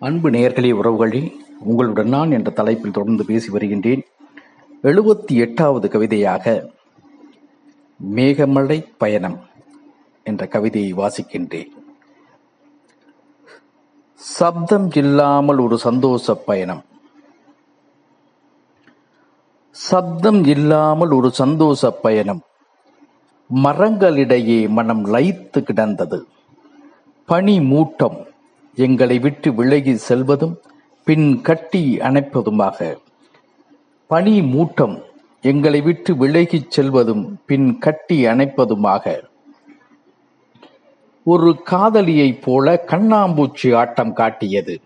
அன்பு நேர்களே உறவுகளே உங்களுடன் நான் என்ற தலைப்பில் தொடர்ந்து பேசி வருகின்றேன். எழுபத்தி எட்டாவது கவிதையாக மேகமழை பயணம் என்ற கவிதையை வாசிக்கின்றேன். சப்தம் இல்லாமல் ஒரு சந்தோஷ பயணம். சப்தம் இல்லாமல் ஒரு சந்தோஷ பயணம். மரங்களிடையே மனம் லயித்து கிடந்தது. பனி மூட்டம் எங்களை விட்டு விலகி செல்வதும் பின் கட்டி அணைப்பதுமாக. பனி மூட்டம் எங்களை விட்டு விலகிச் செல்வதும் பின் கட்டி அணைப்பதுமாக. ஒரு காதலியைப் போல கண்ணாம்பூச்சி ஆட்டம் காட்டியது.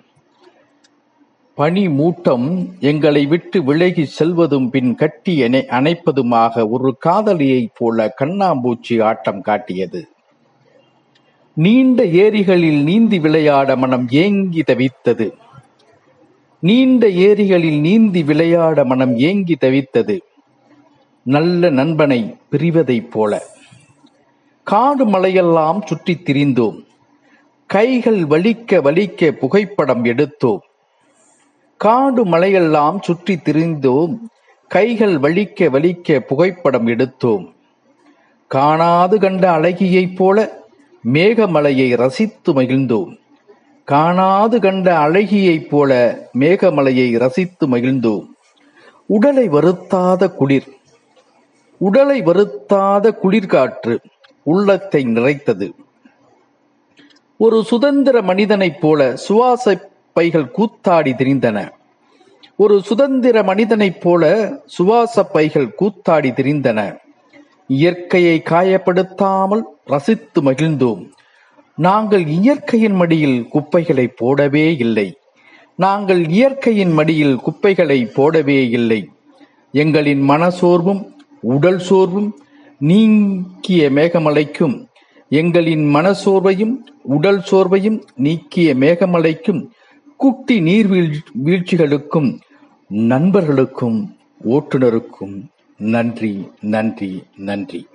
பனி மூட்டம் எங்களை விட்டு விலகி செல்வதும் பின் கட்டி அணைப்பதுமாக ஒரு காதலியைப் போல கண்ணாம்பூச்சி ஆட்டம் காட்டியது. நீண்ட ஏரிகளில் நீந்தி விளையாட மனம் ஏங்கி தவித்தது. நீண்ட ஏரிகளில் நீந்தி விளையாட மனம் ஏங்கி தவித்தது. நல்ல நண்பனை பிரிவதைப் போல. காடு மலையெல்லாம் சுற்றித் திரிந்தோம். கைகள் வலிக்க வலிக்க புகைப்படம் எடுத்தோம். காடு மலையெல்லாம் சுற்றித் திரிந்தோம். கைகள் வலிக்க வலிக்க புகைப்படம் எடுத்தோம். காணாது கண்ட அழகியைப் போல மேகமலையை ரசித்து மகிழ்ந்தோம். காணாது கண்ட அழகியைப் போல மேகமலையை ரசித்து மகிழ்ந்தோம். உடலை வருத்தாத குளிர். உடலை வருத்தாத குளிர்காற்று உள்ளத்தை நிறைத்தது. ஒரு சுதந்திர மனிதனைப் போல சுவாச பைகள் கூத்தாடி திரிந்தன. ஒரு சுதந்திர மனிதனைப் போல சுவாச பைகள் கூத்தாடி திரிந்தன. இயற்கையை காயப்படுத்தாமல் ரசித்து மகிழ்ந்தோம். நாங்கள் இயற்கையின் மடியில் குப்பைகளை போடவே இல்லை. நாங்கள் இயற்கையின் மடியில் குப்பைகளை போடவே இல்லை. எங்களின் மனசோர்வும் உடல் சோர்வும் நீங்கிய மேகமலைக்கும் எங்களின் மனசோர்வையும் உடல் சோர்வையும் நீக்கிய மேகமலைக்கும் குட்டி நீர்வீழ் வீழ்ச்சிகளுக்கும் நண்பர்களுக்கும் ஓட்டுநருக்கும் நன்றி நன்றி நன்றி.